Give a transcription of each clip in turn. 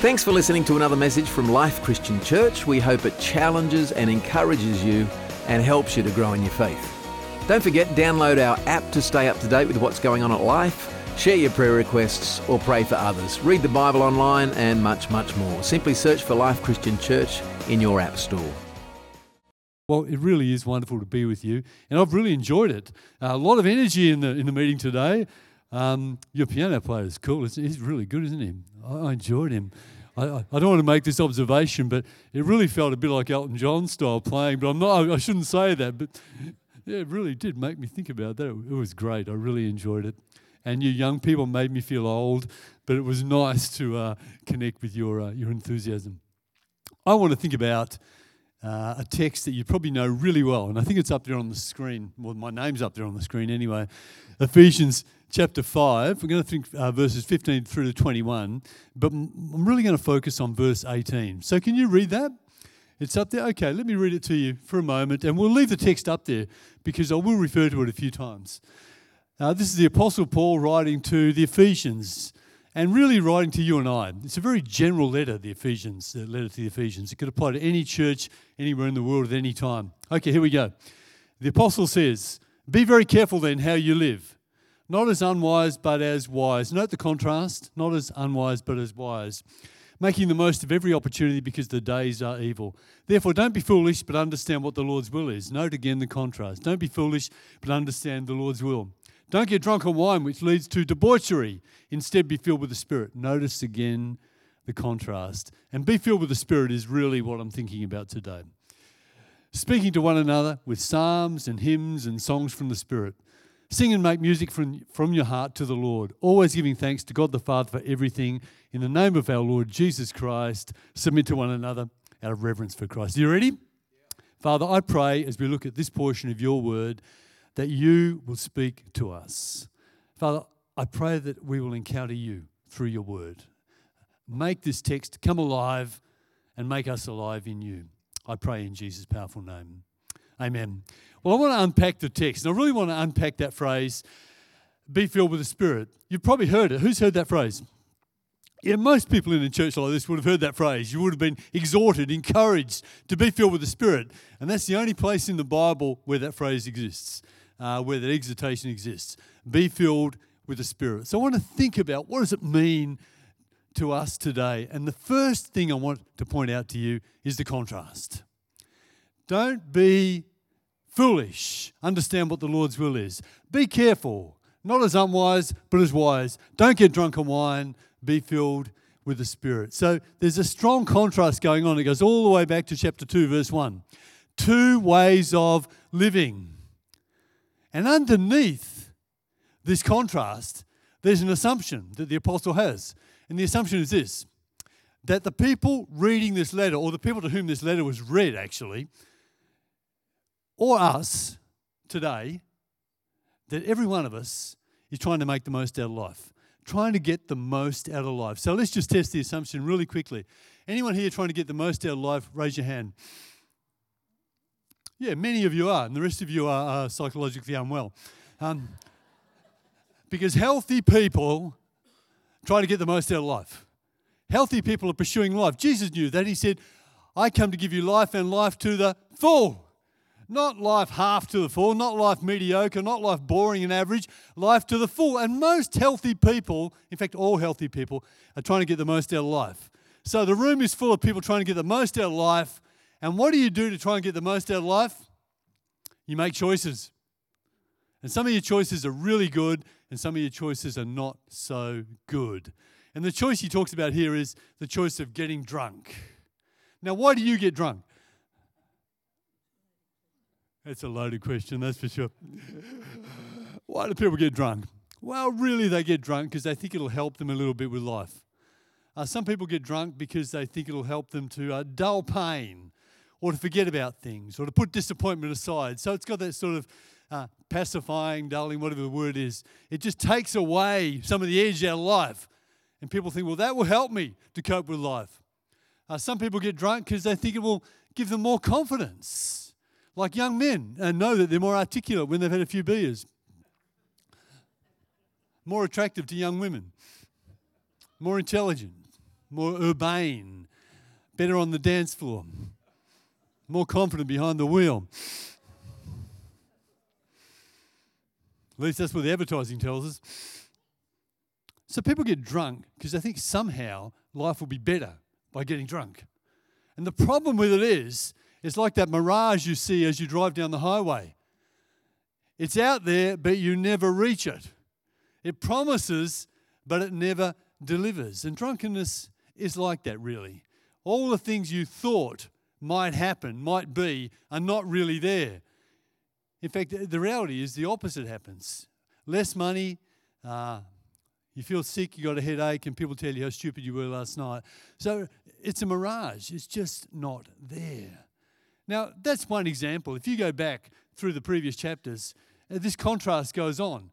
Thanks for listening to another message from Life Christian Church. We hope it challenges and encourages you and helps you to grow in your faith. Don't forget, download our app to stay up to date with what's going on at Life, share your prayer requests, or pray for others. Read the Bible online and much, much more. Simply search for Life Christian Church in your app store. Well, it really is wonderful to be with you, and I've really enjoyed it. Uh, a lot of energy in the in the meeting today. Um, your piano player is cool. He's really good, isn't he? I, enjoyed him. I, I, don't want to make this observation, but it really felt a bit like Elton John style playing. But I'm not. I shouldn't say that. But it really did make me think about that. It was great. I really enjoyed it. And you young people made me feel old, but it was nice to uh, connect with your uh, your enthusiasm. I want to think about uh, a text that you probably know really well, and I think it's up there on the screen. Well, my name's up there on the screen anyway. Ephesians chapter 5. We're going to think uh, verses 15 through to 21, but I'm really going to focus on verse 18. So, can you read that? It's up there. Okay, let me read it to you for a moment, and we'll leave the text up there because I will refer to it a few times. Uh, this is the Apostle Paul writing to the Ephesians and really writing to you and I. It's a very general letter, the Ephesians, the letter to the Ephesians. It could apply to any church anywhere in the world at any time. Okay, here we go. The apostle says, Be very careful then how you live, not as unwise, but as wise. Note the contrast, not as unwise, but as wise. Making the most of every opportunity because the days are evil. Therefore, don't be foolish, but understand what the Lord's will is. Note again the contrast. Don't be foolish, but understand the Lord's will. Don't get drunk on wine, which leads to debauchery. Instead, be filled with the Spirit. Notice again the contrast. And be filled with the Spirit is really what I'm thinking about today. Speaking to one another with psalms and hymns and songs from the Spirit. Sing and make music from, from your heart to the Lord, always giving thanks to God the Father for everything. In the name of our Lord Jesus Christ, submit to one another out of reverence for Christ. Are you ready? Yeah. Father, I pray as we look at this portion of your word that you will speak to us. Father, I pray that we will encounter you through your word. Make this text come alive and make us alive in you. I pray in Jesus' powerful name. Amen. Well, I want to unpack the text, and I really want to unpack that phrase, be filled with the Spirit. You've probably heard it. Who's heard that phrase? Yeah, most people in a church like this would have heard that phrase. You would have been exhorted, encouraged to be filled with the Spirit. And that's the only place in the Bible where that phrase exists uh, where that exhortation exists. Be filled with the Spirit. So I want to think about what does it mean to us today. And the first thing I want to point out to you is the contrast. Don't be foolish. Understand what the Lord's will is. Be careful, not as unwise, but as wise. Don't get drunk on wine. Be filled with the Spirit. So there's a strong contrast going on. It goes all the way back to chapter 2, verse 1. Two ways of living. And underneath this contrast, there's an assumption that the apostle has. And the assumption is this that the people reading this letter, or the people to whom this letter was read actually, or us today, that every one of us is trying to make the most out of life, trying to get the most out of life. So let's just test the assumption really quickly. Anyone here trying to get the most out of life, raise your hand. Yeah, many of you are, and the rest of you are, are psychologically unwell. Um, because healthy people try to get the most out of life. Healthy people are pursuing life. Jesus knew that. He said, I come to give you life and life to the full. Not life half to the full, not life mediocre, not life boring and average, life to the full. And most healthy people, in fact, all healthy people, are trying to get the most out of life. So the room is full of people trying to get the most out of life and what do you do to try and get the most out of life? You make choices. And some of your choices are really good, and some of your choices are not so good. And the choice he talks about here is the choice of getting drunk. Now, why do you get drunk? That's a loaded question, that's for sure. why do people get drunk? Well, really, they get drunk because they think it'll help them a little bit with life. Uh, some people get drunk because they think it'll help them to uh, dull pain or to forget about things or to put disappointment aside. So it's got that sort of uh, pacifying, dulling, whatever the word is. It just takes away some of the edge out of life. And people think, well, that will help me to cope with life. Uh, some people get drunk because they think it will give them more confidence. Like young men and know that they're more articulate when they've had a few beers. More attractive to young women. More intelligent. more urbane, better on the dance floor, more confident behind the wheel. At least that's what the advertising tells us. So people get drunk because they think somehow life will be better by getting drunk. And the problem with it is, it's like that mirage you see as you drive down the highway. It's out there, but you never reach it. It promises, but it never delivers. And drunkenness is like that, really. All the things you thought might happen, might be, are not really there. In fact, the reality is the opposite happens. Less money, uh, you feel sick, you got a headache, and people tell you how stupid you were last night. So it's a mirage, it's just not there. Now, that's one example. If you go back through the previous chapters, uh, this contrast goes on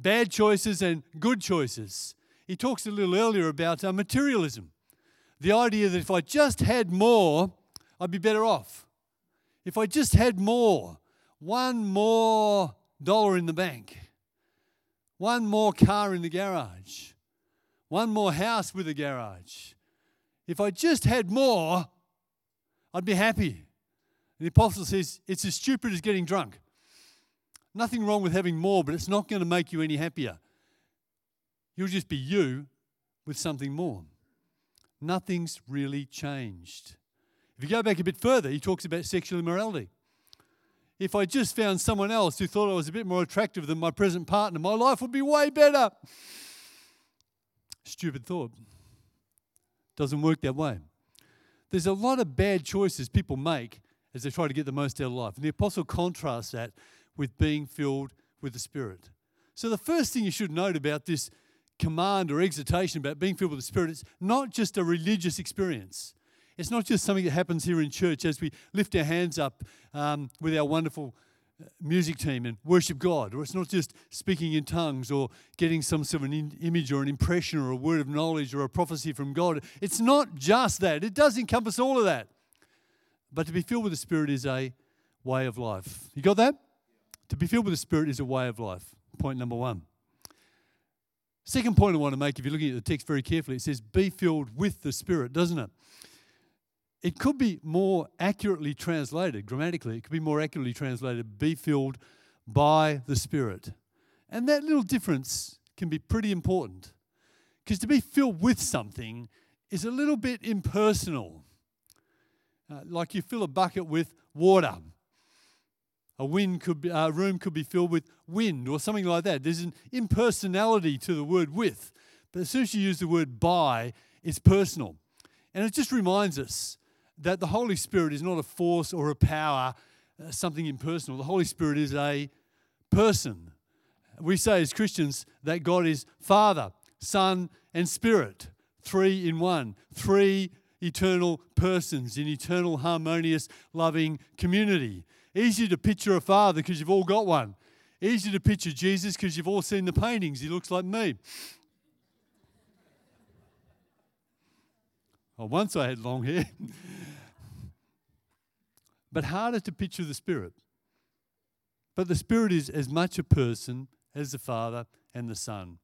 bad choices and good choices. He talks a little earlier about uh, materialism the idea that if I just had more, I'd be better off. If I just had more, one more dollar in the bank, one more car in the garage, one more house with a garage. If I just had more, I'd be happy. The apostle says it's as stupid as getting drunk. Nothing wrong with having more, but it's not going to make you any happier. You'll just be you with something more. Nothing's really changed. If you go back a bit further, he talks about sexual immorality. If I just found someone else who thought I was a bit more attractive than my present partner, my life would be way better. Stupid thought. Doesn't work that way. There's a lot of bad choices people make as they try to get the most out of life. And the apostle contrasts that with being filled with the Spirit. So, the first thing you should note about this command or exhortation about being filled with the Spirit, it's not just a religious experience. It's not just something that happens here in church as we lift our hands up um, with our wonderful uh, music team and worship God, or it's not just speaking in tongues or getting some sort of an image or an impression or a word of knowledge or a prophecy from God. It's not just that, it does encompass all of that. But to be filled with the Spirit is a way of life. You got that? To be filled with the Spirit is a way of life. Point number one. Second point I want to make, if you're looking at the text very carefully, it says, be filled with the Spirit, doesn't it? It could be more accurately translated, grammatically, it could be more accurately translated, be filled by the Spirit. And that little difference can be pretty important. Because to be filled with something is a little bit impersonal. Uh, like you fill a bucket with water. A wind could be, a room could be filled with wind or something like that. There's an impersonality to the word with. But as soon as you use the word by, it's personal. And it just reminds us that the Holy Spirit is not a force or a power, uh, something impersonal. The Holy Spirit is a person. We say as Christians that God is Father, Son, and Spirit, three in one, three eternal persons in eternal, harmonious, loving community. Easy to picture a father because you've all got one. Easy to picture Jesus because you've all seen the paintings. He looks like me. Well, once I had long hair. but harder to picture the Spirit. But the Spirit is as much a person as the Father and the Son.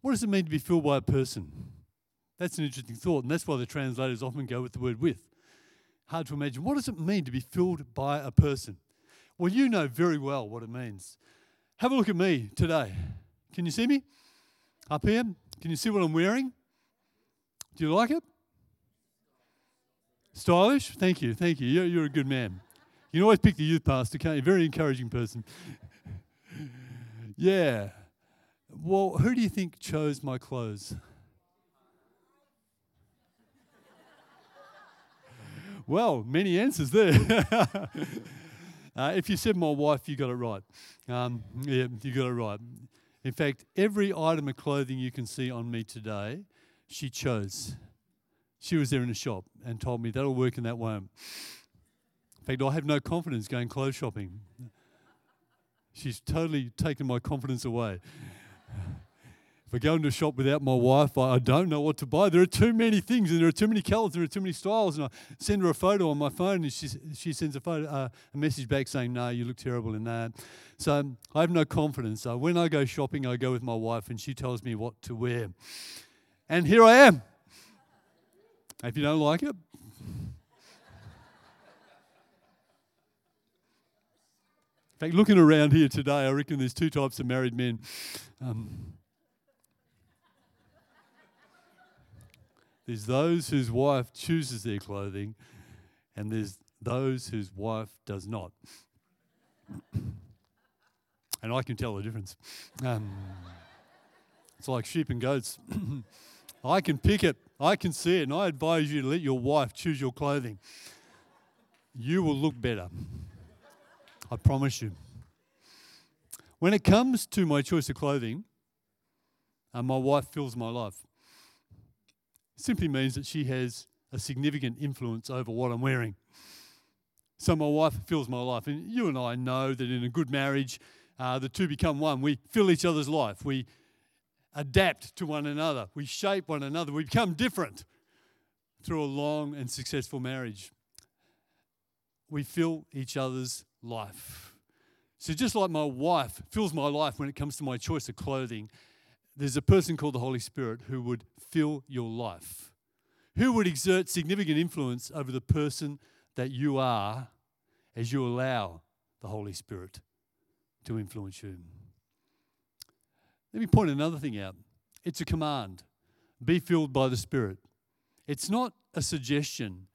What does it mean to be filled by a person? That's an interesting thought, and that's why the translators often go with the word with hard to imagine. What does it mean to be filled by a person? Well, you know very well what it means. Have a look at me today. Can you see me? Up here? Can you see what I'm wearing? Do you like it? Stylish? Thank you, thank you. You're, you're a good man. You can always pick the youth pastor, can't you? Very encouraging person. yeah. Well, who do you think chose my clothes? Well, many answers there. uh, if you said my wife, you got it right. Um, yeah, you got it right. In fact, every item of clothing you can see on me today, she chose. She was there in the shop and told me that'll work in that won't. In fact, I have no confidence going clothes shopping. She's totally taken my confidence away. If I go into a shop without my wife, I, I don't know what to buy. There are too many things, and there are too many colours, and there are too many styles. And I send her a photo on my phone, and she, she sends a, photo, uh, a message back saying, No, you look terrible in that. So I have no confidence. So when I go shopping, I go with my wife, and she tells me what to wear. And here I am. If you don't like it, In fact, looking around here today, I reckon there's two types of married men. Um, there's those whose wife chooses their clothing, and there's those whose wife does not. and I can tell the difference. Um, it's like sheep and goats. I can pick it, I can see it, and I advise you to let your wife choose your clothing. You will look better. I promise you. When it comes to my choice of clothing, and my wife fills my life. Simply means that she has a significant influence over what I'm wearing. So my wife fills my life. And you and I know that in a good marriage, uh, the two become one. We fill each other's life. We adapt to one another. We shape one another. We become different through a long and successful marriage. We fill each other's life. So, just like my wife fills my life when it comes to my choice of clothing, there's a person called the Holy Spirit who would fill your life, who would exert significant influence over the person that you are as you allow the Holy Spirit to influence you. Let me point another thing out it's a command be filled by the Spirit. It's not a suggestion,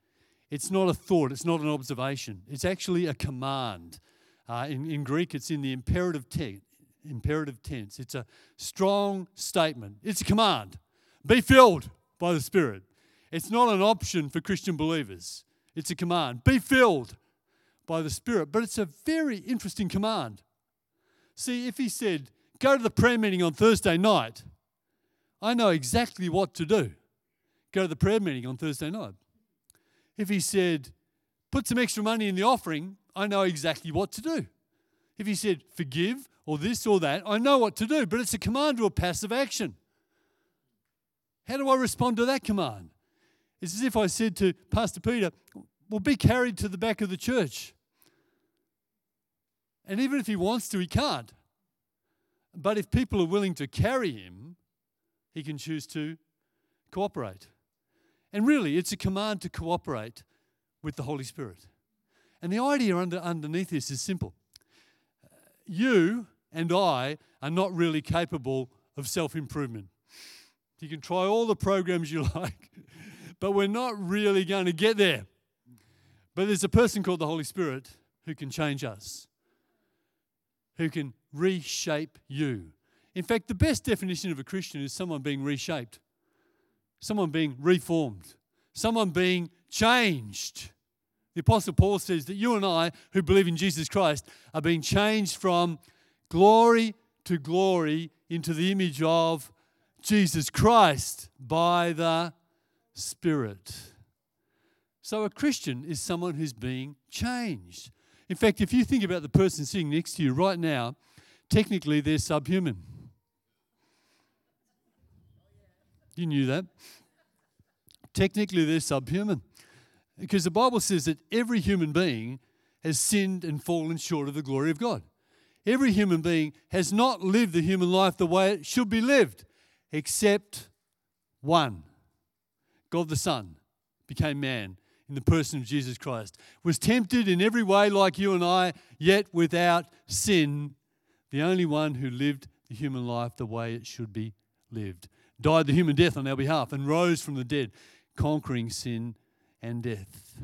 it's not a thought, it's not an observation. It's actually a command. Uh, in, in Greek, it's in the imperative, te- imperative tense. It's a strong statement, it's a command. Be filled by the Spirit. It's not an option for Christian believers, it's a command. Be filled by the Spirit. But it's a very interesting command. See, if he said, Go to the prayer meeting on Thursday night, I know exactly what to do. Go to the prayer meeting on Thursday night. If he said, Put some extra money in the offering, I know exactly what to do. If he said, forgive or this or that, I know what to do, but it's a command to a passive action. How do I respond to that command? It's as if I said to Pastor Peter, well, be carried to the back of the church. And even if he wants to, he can't. But if people are willing to carry him, he can choose to cooperate. And really, it's a command to cooperate with the Holy Spirit. And the idea under, underneath this is simple you and I are not really capable of self improvement. You can try all the programs you like, but we're not really going to get there. But there's a person called the Holy Spirit who can change us, who can reshape you. In fact, the best definition of a Christian is someone being reshaped, someone being reformed, someone being changed. The Apostle Paul says that you and I, who believe in Jesus Christ, are being changed from glory to glory into the image of Jesus Christ by the Spirit. So, a Christian is someone who's being changed. In fact, if you think about the person sitting next to you right now, technically they're subhuman. You knew that. Technically, they're subhuman. Because the Bible says that every human being has sinned and fallen short of the glory of God. Every human being has not lived the human life the way it should be lived, except one. God the Son became man in the person of Jesus Christ, was tempted in every way like you and I, yet without sin, the only one who lived the human life the way it should be lived, died the human death on our behalf, and rose from the dead, conquering sin and death.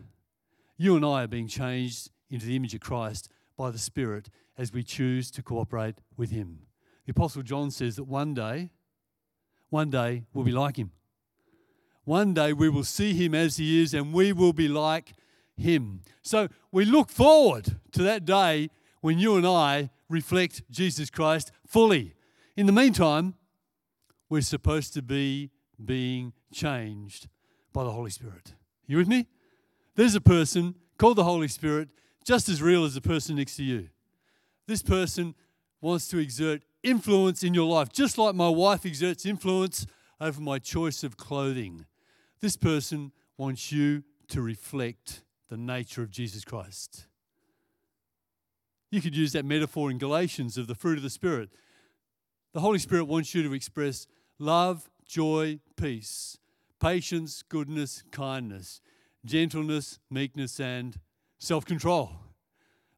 You and I are being changed into the image of Christ by the Spirit as we choose to cooperate with Him. The Apostle John says that one day, one day we'll be like Him. One day we will see Him as He is and we will be like Him. So we look forward to that day when you and I reflect Jesus Christ fully. In the meantime, we're supposed to be being changed by the Holy Spirit. You with me? There's a person called the Holy Spirit, just as real as the person next to you. This person wants to exert influence in your life, just like my wife exerts influence over my choice of clothing. This person wants you to reflect the nature of Jesus Christ. You could use that metaphor in Galatians of the fruit of the Spirit. The Holy Spirit wants you to express love, joy, peace, patience, goodness, kindness, gentleness, meekness, and self control.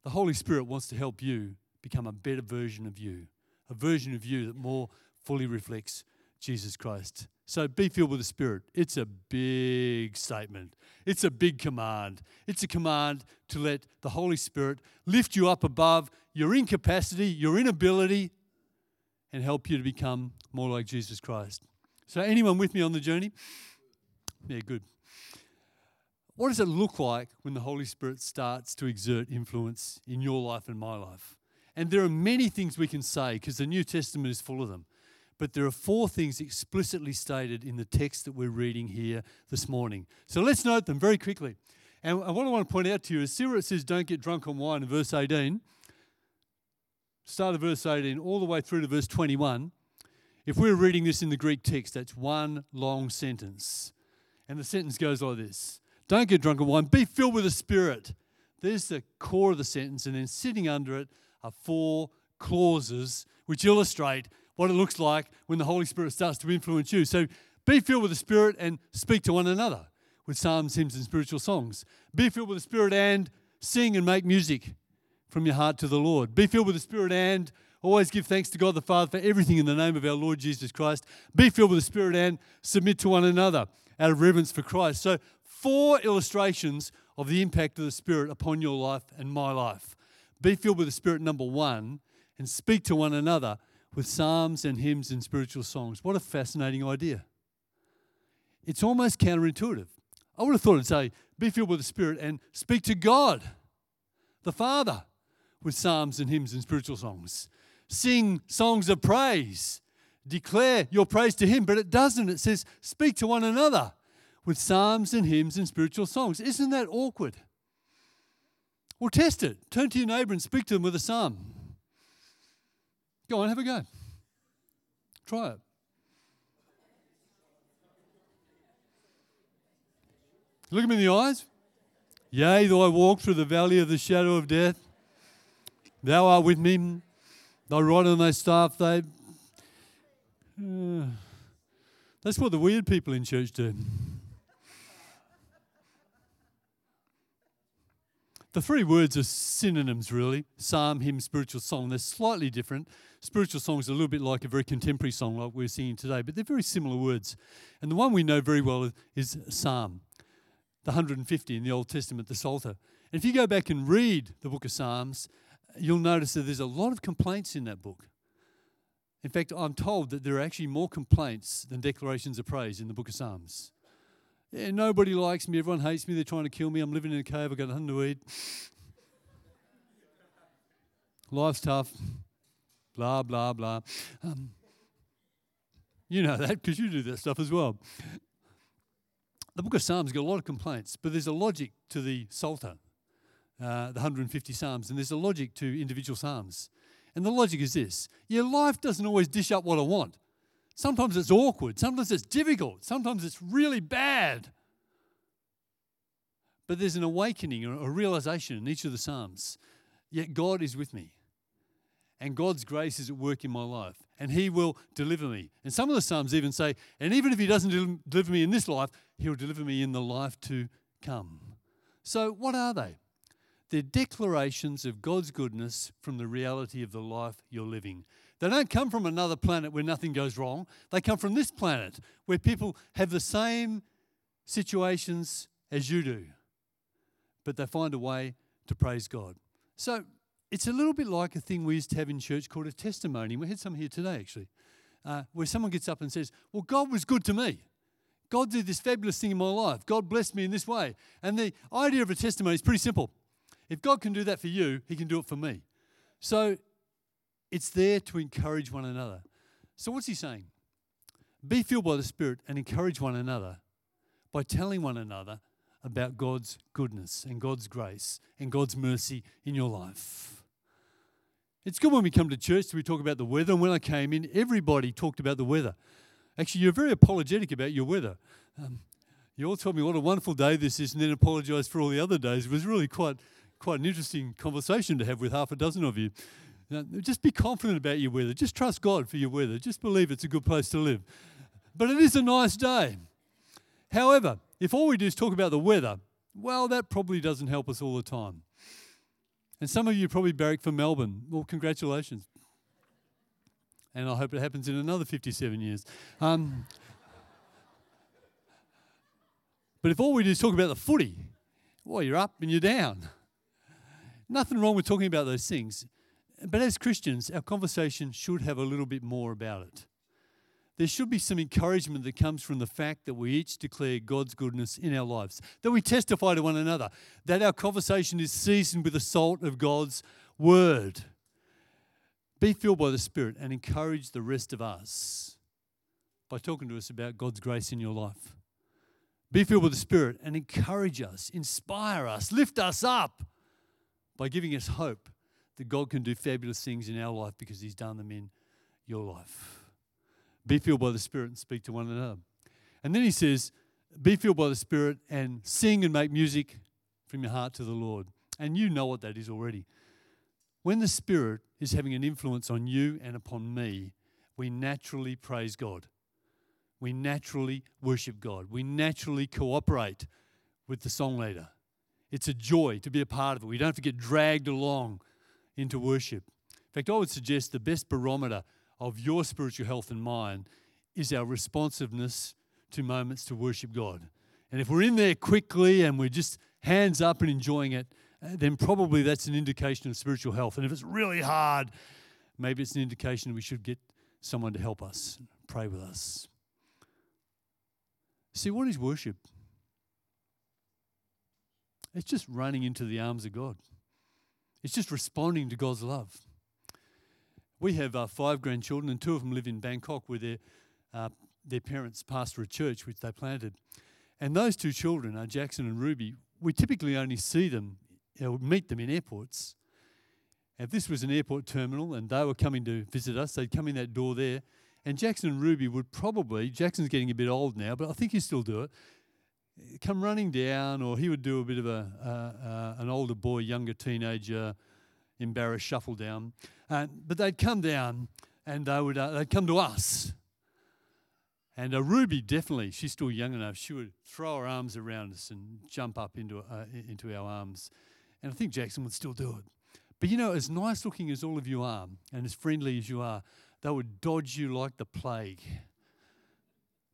The Holy Spirit wants to help you become a better version of you, a version of you that more fully reflects Jesus Christ. So be filled with the Spirit. It's a big statement. It's a big command. It's a command to let the Holy Spirit lift you up above your incapacity, your inability, and help you to become more like Jesus Christ. So, anyone with me on the journey? Yeah, good. What does it look like when the Holy Spirit starts to exert influence in your life and my life? And there are many things we can say because the New Testament is full of them. But there are four things explicitly stated in the text that we're reading here this morning. So let's note them very quickly. And what I want to point out to you is see where it says, don't get drunk on wine in verse 18. Start of verse 18 all the way through to verse 21. If we're reading this in the Greek text, that's one long sentence. And the sentence goes like this Don't get drunk on wine, be filled with the Spirit. There's the core of the sentence, and then sitting under it are four clauses which illustrate what it looks like when the Holy Spirit starts to influence you. So be filled with the Spirit and speak to one another with psalms, hymns, and spiritual songs. Be filled with the Spirit and sing and make music from your heart to the Lord. Be filled with the Spirit and always give thanks to God the Father for everything in the name of our Lord Jesus Christ. Be filled with the Spirit and submit to one another out of reverence for Christ. So, four illustrations of the impact of the Spirit upon your life and my life. Be filled with the Spirit, number one, and speak to one another with psalms and hymns and spiritual songs. What a fascinating idea. It's almost counterintuitive. I would have thought it'd say, be filled with the Spirit and speak to God, the Father, with psalms and hymns and spiritual songs. Sing songs of praise. Declare your praise to Him. But it doesn't. It says, speak to one another with psalms and hymns and spiritual songs. Isn't that awkward? Well, test it. Turn to your neighbor and speak to them with a psalm. Go on, have a go. Try it. Look me in the eyes. Yea, though I walk through the valley of the shadow of death, thou art with me. Thy rod and thy staff, they. Uh, that's what the weird people in church do. The three words are synonyms, really psalm, hymn, spiritual song. They're slightly different. Spiritual song is a little bit like a very contemporary song, like we're singing today, but they're very similar words. And the one we know very well is psalm, the 150 in the Old Testament, the Psalter. And if you go back and read the book of Psalms, you'll notice that there's a lot of complaints in that book. In fact, I'm told that there are actually more complaints than declarations of praise in the book of Psalms. Yeah, nobody likes me. Everyone hates me. They're trying to kill me. I'm living in a cave. I've got nothing to eat. Life's tough. Blah, blah, blah. Um, you know that because you do that stuff as well. The book of Psalms got a lot of complaints, but there's a logic to the Psalter, uh, the 150 Psalms, and there's a logic to individual Psalms. And the logic is this your life doesn't always dish up what I want. Sometimes it's awkward. Sometimes it's difficult. Sometimes it's really bad. But there's an awakening or a realization in each of the Psalms. Yet God is with me. And God's grace is at work in my life. And He will deliver me. And some of the Psalms even say, and even if He doesn't deliver me in this life, He'll deliver me in the life to come. So, what are they? They're declarations of God's goodness from the reality of the life you're living. They don't come from another planet where nothing goes wrong. They come from this planet where people have the same situations as you do, but they find a way to praise God. So it's a little bit like a thing we used to have in church called a testimony. We had some here today, actually, uh, where someone gets up and says, Well, God was good to me. God did this fabulous thing in my life. God blessed me in this way. And the idea of a testimony is pretty simple. If God can do that for you, He can do it for me. So it's there to encourage one another. So, what's he saying? Be filled by the Spirit and encourage one another by telling one another about God's goodness and God's grace and God's mercy in your life. It's good when we come to church we talk about the weather. And when I came in, everybody talked about the weather. Actually, you're very apologetic about your weather. Um, you all told me what a wonderful day this is and then apologised for all the other days. It was really quite, quite an interesting conversation to have with half a dozen of you. Just be confident about your weather. Just trust God for your weather. Just believe it's a good place to live. but it is a nice day. However, if all we do is talk about the weather, well, that probably doesn't help us all the time. And some of you probably barrack for Melbourne. Well, congratulations. And I hope it happens in another 57 years. Um, but if all we do is talk about the footy, well, you're up and you're down. Nothing wrong with talking about those things. But as Christians, our conversation should have a little bit more about it. There should be some encouragement that comes from the fact that we each declare God's goodness in our lives, that we testify to one another, that our conversation is seasoned with the salt of God's word. Be filled by the Spirit and encourage the rest of us by talking to us about God's grace in your life. Be filled with the Spirit and encourage us, inspire us, lift us up by giving us hope that God can do fabulous things in our life because He's done them in your life. Be filled by the Spirit and speak to one another. And then He says, Be filled by the Spirit and sing and make music from your heart to the Lord. And you know what that is already. When the Spirit is having an influence on you and upon me, we naturally praise God. We naturally worship God. We naturally cooperate with the song leader. It's a joy to be a part of it. We don't have to get dragged along into worship. In fact, I would suggest the best barometer of your spiritual health and mine is our responsiveness to moments to worship God. And if we're in there quickly and we're just hands up and enjoying it, uh, then probably that's an indication of spiritual health. And if it's really hard, maybe it's an indication we should get someone to help us, pray with us. See, what is worship? It's just running into the arms of God. It's just responding to God's love. We have uh, five grandchildren, and two of them live in Bangkok, where their uh, their parents pastor a church which they planted. And those two children, uh, Jackson and Ruby, we typically only see them, you know, meet them in airports. If this was an airport terminal and they were coming to visit us, they'd come in that door there. And Jackson and Ruby would probably, Jackson's getting a bit old now, but I think he still do it, come running down, or he would do a bit of a uh, uh, an older boy, younger teenager, embarrassed shuffle down. Uh, but they'd come down and they would uh, they'd come to us. And uh, Ruby definitely, she's still young enough. She would throw her arms around us and jump up into uh, into our arms. And I think Jackson would still do it. But you know, as nice looking as all of you are, and as friendly as you are, they would dodge you like the plague.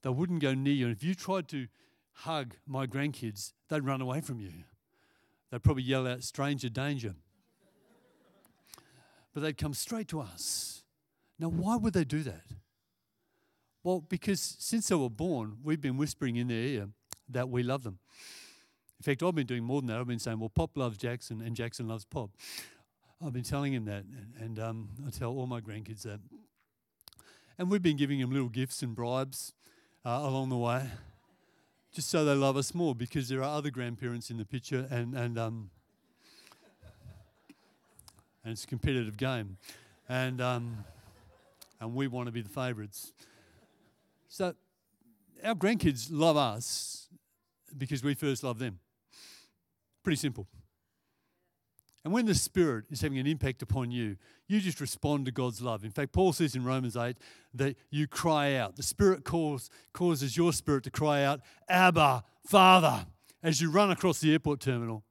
They wouldn't go near you. And if you tried to hug my grandkids, they'd run away from you. They'd probably yell out, stranger danger. but they'd come straight to us. Now, why would they do that? Well, because since they were born, we've been whispering in their ear that we love them. In fact, I've been doing more than that. I've been saying, well, Pop loves Jackson and Jackson loves Pop. I've been telling him that, and, um, I tell all my grandkids that. And we've been giving them little gifts and bribes uh, along the way just so they love us more because there are other grandparents in the picture and, and, um, and it's a competitive game. And, um, and we want to be the favourites. So our grandkids love us because we first love them. Pretty simple. And when the Spirit is having an impact upon you, you just respond to God's love. In fact, Paul says in Romans 8 that you cry out. The Spirit calls, causes your spirit to cry out, Abba, Father, as you run across the airport terminal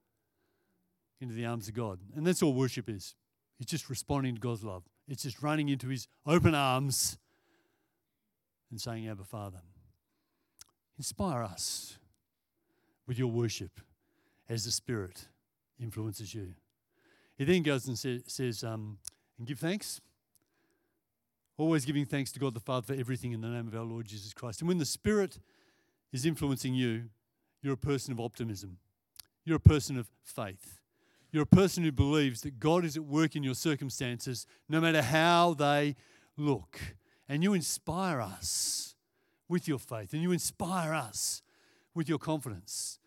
into the arms of God. And that's all worship is. It's just responding to God's love. It's just running into his open arms and saying, Abba, Father. Inspire us with your worship as the Spirit influences you. He then goes and say, says, um, and give thanks. Always giving thanks to God the Father for everything in the name of our Lord Jesus Christ. And when the Spirit is influencing you, you're a person of optimism. You're a person of faith. You're a person who believes that God is at work in your circumstances, no matter how they look. And you inspire us with your faith, and you inspire us with your confidence.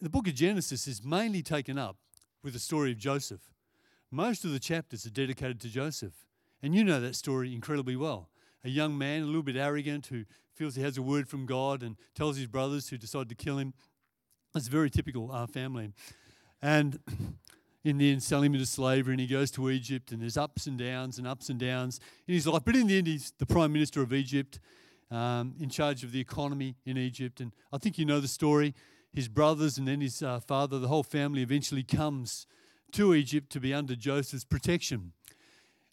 The book of Genesis is mainly taken up with the story of Joseph. Most of the chapters are dedicated to Joseph. And you know that story incredibly well. A young man, a little bit arrogant, who feels he has a word from God and tells his brothers who decide to kill him. It's a very typical uh, family. And in the end, sell him into slavery, and he goes to Egypt, and there's ups and downs and ups and downs in his life. But in the end, he's the prime minister of Egypt. um, in charge of the economy in Egypt. And I think you know the story. His brothers and then his uh, father, the whole family eventually comes to Egypt to be under Joseph's protection.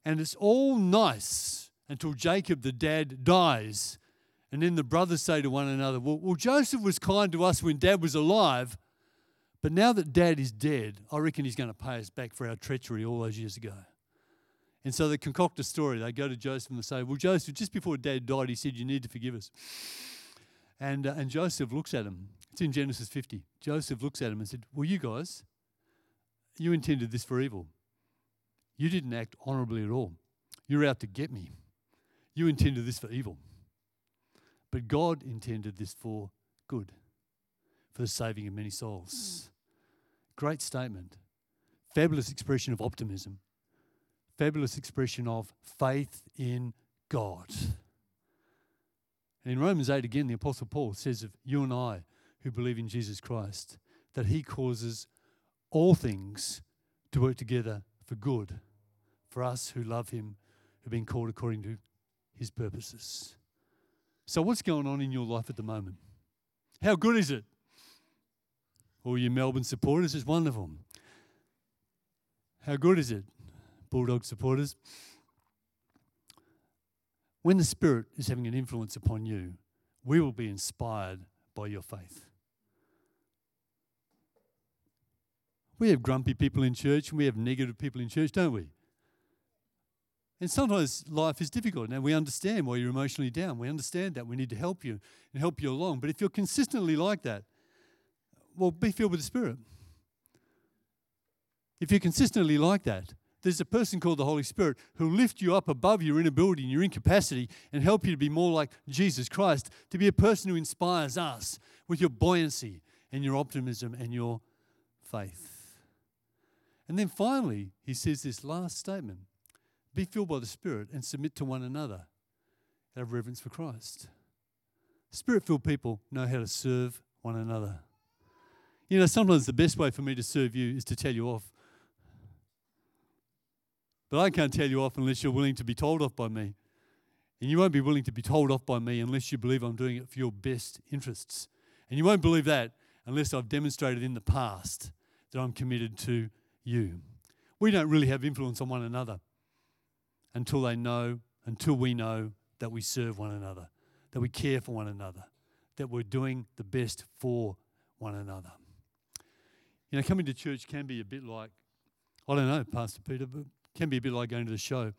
And it's all nice until Jacob, the dad, dies. And then the brothers say to one another, well, well, Joseph was kind to us when dad was alive, but now that dad is dead, I reckon he's going to pay us back for our treachery all those years ago. And so they concoct a story. They go to Joseph and they say, Well, Joseph, just before dad died, he said, You need to forgive us. And, uh, and Joseph looks at him. It's in Genesis 50. Joseph looks at him and said, Well, you guys, you intended this for evil. You didn't act honorably at all. You're out to get me. You intended this for evil. But God intended this for good, for the saving of many souls. Hmm. Great statement. Fabulous expression of optimism fabulous expression of faith in God. And in Romans 8, again, the Apostle Paul says of you and I who believe in Jesus Christ that he causes all things to work together for good for us who love him, who've been called according to his purposes. So, what's going on in your life at the moment? How good is it? All you Melbourne supporters, it's wonderful. How good is it? Bulldog supporters. When the Spirit is having an influence upon you, we will be inspired by your faith. We have grumpy people in church and we have negative people in church, don't we? And sometimes life is difficult. Now, we understand why you're emotionally down. We understand that. We need to help you and help you along. But if you're consistently like that, well, be filled with the Spirit. If you're consistently like that, there's a person called the Holy Spirit who'll lift you up above your inability and your incapacity and help you to be more like Jesus Christ, to be a person who inspires us with your buoyancy and your optimism and your faith. And then finally, he says this last statement be filled by the Spirit and submit to one another out of reverence for Christ. Spirit filled people know how to serve one another. You know, sometimes the best way for me to serve you is to tell you off but I can't tell you off unless you're willing to be told off by me. And you won't be willing to be told off by me unless you believe I'm doing it for your best interests. And you won't believe that unless I've demonstrated in the past that I'm committed to you. We don't really have influence on one another until they know, until we know that we serve one another, that we care for one another, that we're doing the best for one another. You know, coming to church can be a bit like, I don't know, Pastor Peter, but can be a bit like going to the show.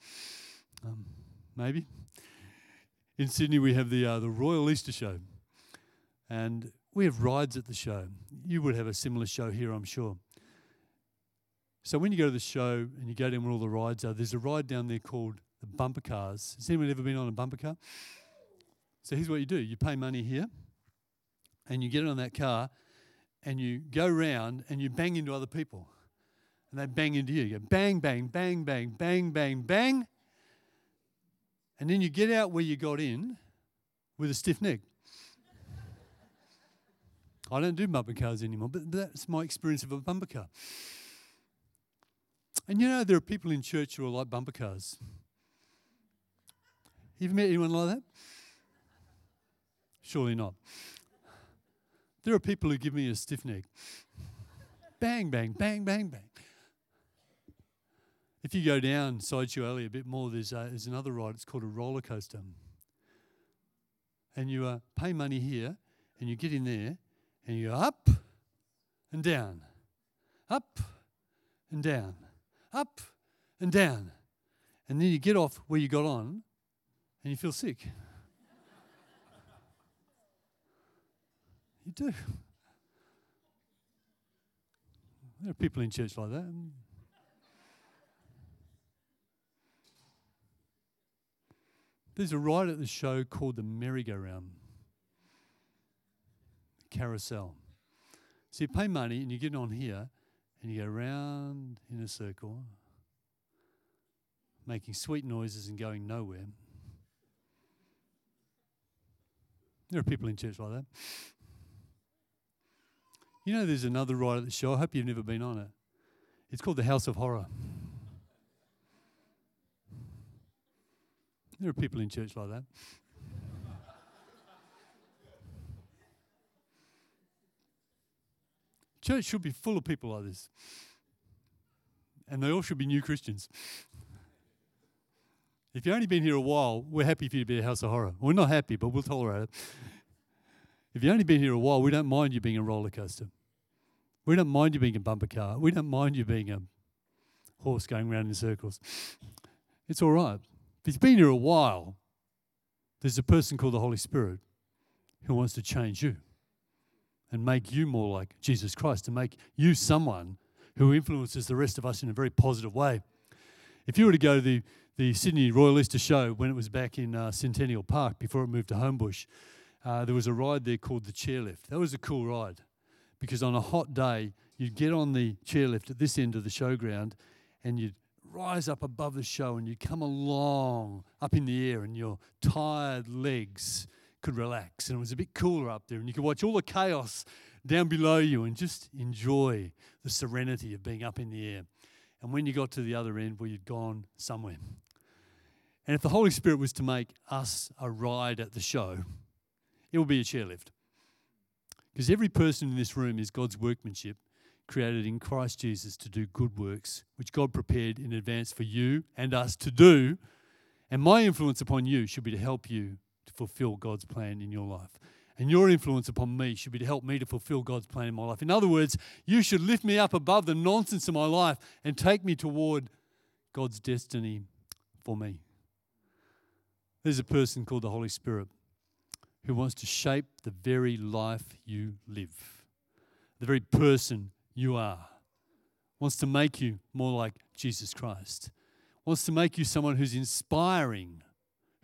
Um, maybe. In Sydney, we have the, uh, the Royal Easter Show. And we have rides at the show. You would have a similar show here, I'm sure. So when you go to the show and you go down where all the rides are, there's a ride down there called the bumper cars. Has anyone ever been on a bumper car? So here's what you do you pay money here, and you get on that car, and you go round and you bang into other people and they bang into you. You go bang, bang, bang, bang, bang, bang, bang. And then you get out where you got in with a stiff neck. I don't do bumper cars anymore, but that's my experience of a bumper car. And you know, there are people in church who are like bumper cars. You ever met anyone like that? Surely not. There are people who give me a stiff neck. Bang, bang, bang, bang, bang. If you go down Sideshow Alley a bit more, there's, uh, there's another ride. It's called a roller coaster. And you uh, pay money here, and you get in there, and you go up and down, up and down, up and down. And then you get off where you got on, and you feel sick. you do. There are people in church like that. There's a ride at the show called the merry-go-round, carousel. So you pay money and you get on here and you go round in a circle, making sweet noises and going nowhere. There are people in church like that. You know, there's another ride at the show. I hope you've never been on it. It's called the House of Horror. There are people in church like that. Church should be full of people like this. And they all should be new Christians. If you've only been here a while, we're happy for you to be a house of horror. We're not happy, but we'll tolerate it. If you've only been here a while, we don't mind you being a roller coaster. We don't mind you being a bumper car. We don't mind you being a horse going round in circles. It's all right. If you've been here a while, there's a person called the Holy Spirit who wants to change you and make you more like Jesus Christ, to make you someone who influences the rest of us in a very positive way. If you were to go to the, the Sydney Royal Easter Show when it was back in uh, Centennial Park before it moved to Homebush, uh, there was a ride there called the chairlift. That was a cool ride because on a hot day, you'd get on the chairlift at this end of the showground and you'd rise up above the show and you'd come along up in the air and your tired legs could relax and it was a bit cooler up there and you could watch all the chaos down below you and just enjoy the serenity of being up in the air. And when you got to the other end, well, you'd gone somewhere. And if the Holy Spirit was to make us a ride at the show, it would be a chairlift. Because every person in this room is God's workmanship, created in Christ Jesus to do good works, which God prepared in advance for you and us to do. And my influence upon you should be to help you fulfill God's plan in your life. And your influence upon me should be to help me to fulfill God's plan in my life. In other words, you should lift me up above the nonsense of my life and take me toward God's destiny for me. There's a person called the Holy Spirit who wants to shape the very life you live, the very person you are, wants to make you more like Jesus Christ, wants to make you someone who's inspiring,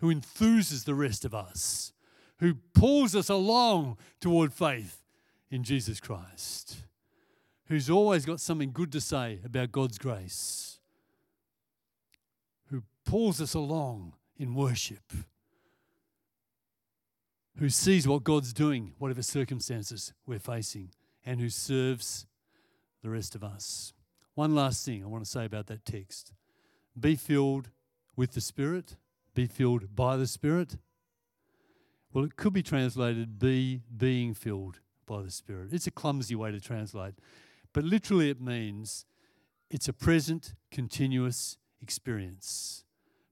who enthuses the rest of us, who pulls us along toward faith in Jesus Christ, who's always got something good to say about God's grace, who pulls us along in worship who sees what God's doing, whatever circumstances we're facing, and who serves the rest of us. One last thing I want to say about that text be filled with the Spirit, be filled by the Spirit. Well, it could be translated be being filled by the Spirit. It's a clumsy way to translate, but literally it means it's a present, continuous experience.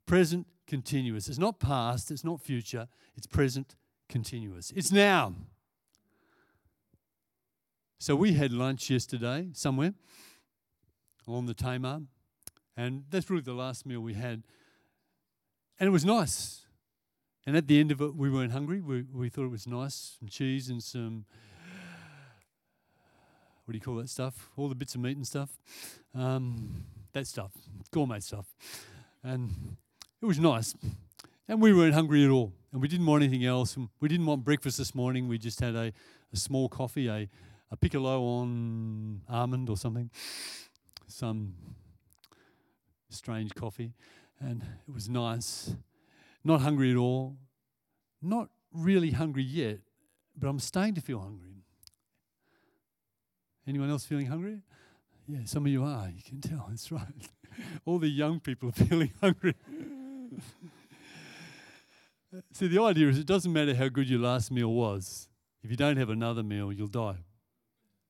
Present, continuous. It's not past, it's not future, it's present, continuous. It's now. So we had lunch yesterday somewhere along the Tamar, and that's really the last meal we had. And it was nice. And at the end of it, we weren't hungry. We, we thought it was nice some cheese and some, what do you call that stuff? All the bits of meat and stuff. Um, that stuff, gourmet stuff. And it was nice. And we weren't hungry at all. And we didn't want anything else. And we didn't want breakfast this morning. We just had a, a small coffee, a, a piccolo on almond or something, some strange coffee. And it was nice. Not hungry at all. Not really hungry yet, but I'm starting to feel hungry. Anyone else feeling hungry? Yeah, some of you are. You can tell. That's right. All the young people are feeling hungry. See, the idea is it doesn't matter how good your last meal was. If you don't have another meal, you'll die.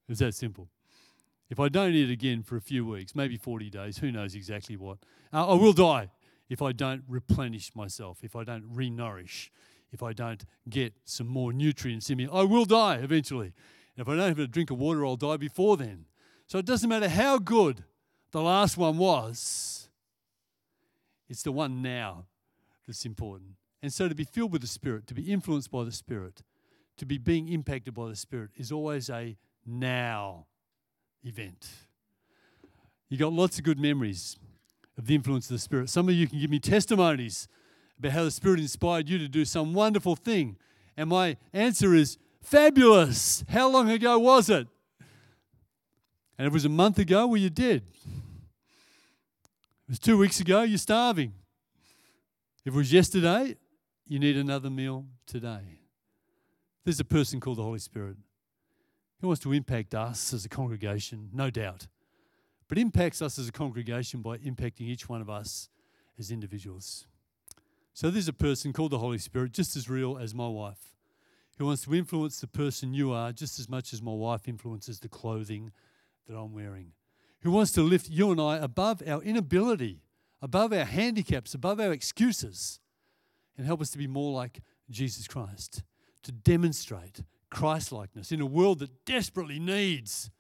It's that simple. If I don't eat again for a few weeks, maybe 40 days, who knows exactly what, uh, I will die if I don't replenish myself, if I don't re nourish, if I don't get some more nutrients in me. I will die eventually. And if I don't have a drink of water, I'll die before then. So it doesn't matter how good the last one was, it's the one now that's important. And so to be filled with the Spirit, to be influenced by the Spirit, to be being impacted by the Spirit is always a now event. You got lots of good memories of the influence of the Spirit. Some of you can give me testimonies about how the Spirit inspired you to do some wonderful thing. And my answer is fabulous. How long ago was it? And if it was a month ago, well, you did. It was two weeks ago, you're starving. If it was yesterday, you need another meal today. There's a person called the Holy Spirit who wants to impact us as a congregation, no doubt, but impacts us as a congregation by impacting each one of us as individuals. So there's a person called the Holy Spirit, just as real as my wife, who wants to influence the person you are just as much as my wife influences the clothing that I'm wearing, who wants to lift you and I above our inability, above our handicaps, above our excuses, and help us to be more like Jesus Christ, to demonstrate Christ likeness in a world that desperately needs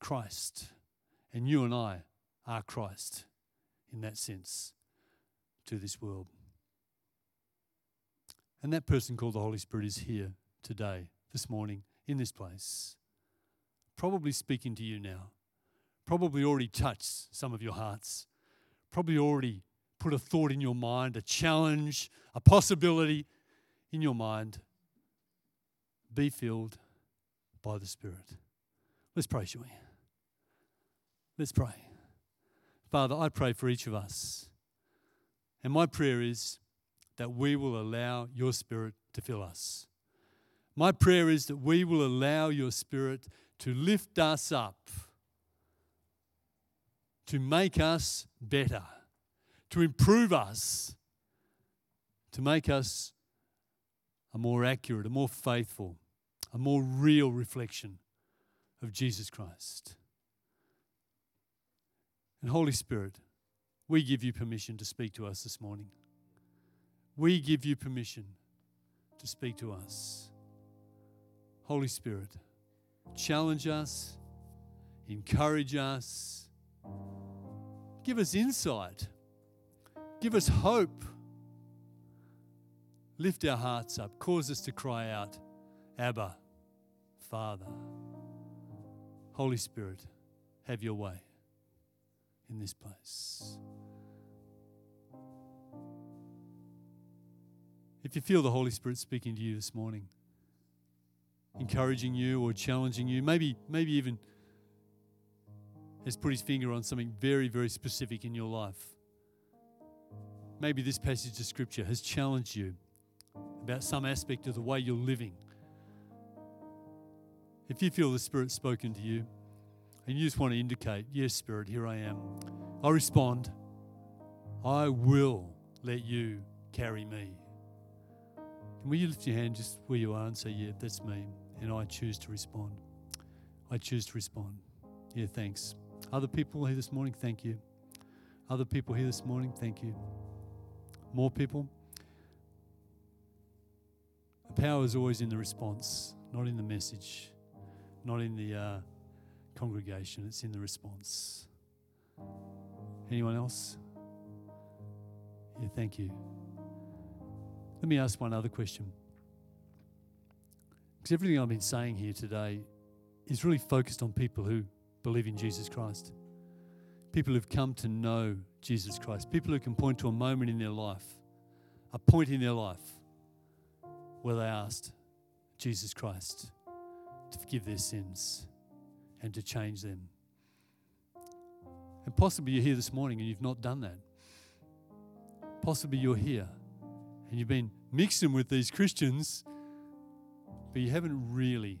Christ. And you and I are Christ in that sense to this world. And that person called the Holy Spirit is here today, this morning, in this place, probably speaking to you now, probably already touched some of your hearts, probably already put a thought in your mind, a challenge, a possibility in your mind. Be filled by the Spirit. Let's pray, shall we? Let's pray. Father, I pray for each of us. And my prayer is that we will allow your Spirit to fill us. My prayer is that we will allow your Spirit to lift us up, to make us better, to improve us, to make us a more accurate, a more faithful, a more real reflection of Jesus Christ. And Holy Spirit, we give you permission to speak to us this morning. We give you permission to speak to us. Holy Spirit, challenge us, encourage us, give us insight, give us hope, lift our hearts up, cause us to cry out, Abba, Father. Holy Spirit, have your way in this place. If you feel the Holy Spirit speaking to you this morning, encouraging you or challenging you, maybe, maybe even has put his finger on something very, very specific in your life. Maybe this passage of Scripture has challenged you about some aspect of the way you're living. If you feel the Spirit spoken to you and you just want to indicate, Yes, Spirit, here I am, I respond, I will let you carry me. Can will you lift your hand just where you are and say, Yeah, that's me, and I choose to respond? I choose to respond. Yeah, thanks. Other people here this morning, thank you. Other people here this morning, thank you. More people. The power is always in the response, not in the message, not in the uh, congregation. It's in the response. Anyone else? Yeah, thank you. Let me ask one other question. Because everything I've been saying here today is really focused on people who believe in Jesus Christ. People who've come to know Jesus Christ. People who can point to a moment in their life, a point in their life where they asked Jesus Christ to forgive their sins and to change them. And possibly you're here this morning and you've not done that. Possibly you're here and you've been mixing with these Christians, but you haven't really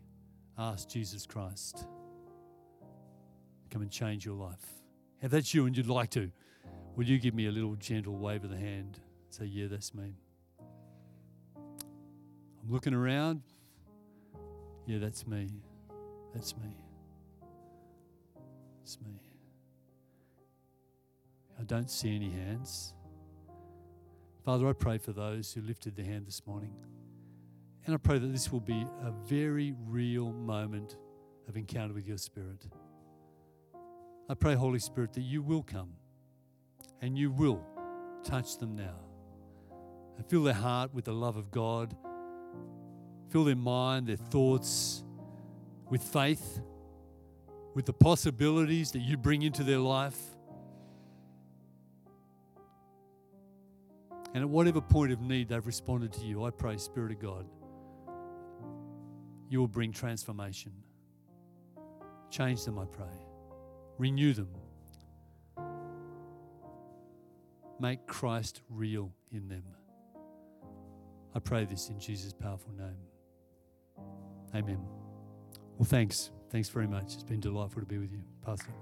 asked Jesus Christ to come and change your life. If that's you and you'd like to, will you give me a little gentle wave of the hand? Say, yeah, that's me. I'm looking around. Yeah, that's me. That's me. Me. I don't see any hands. Father, I pray for those who lifted their hand this morning. And I pray that this will be a very real moment of encounter with your Spirit. I pray, Holy Spirit, that you will come and you will touch them now and fill their heart with the love of God, fill their mind, their thoughts with faith, with the possibilities that you bring into their life. And at whatever point of need they've responded to you, I pray, Spirit of God, you will bring transformation. Change them, I pray. Renew them. Make Christ real in them. I pray this in Jesus' powerful name. Amen. Well, thanks. Thanks very much. It's been delightful to be with you, Pastor.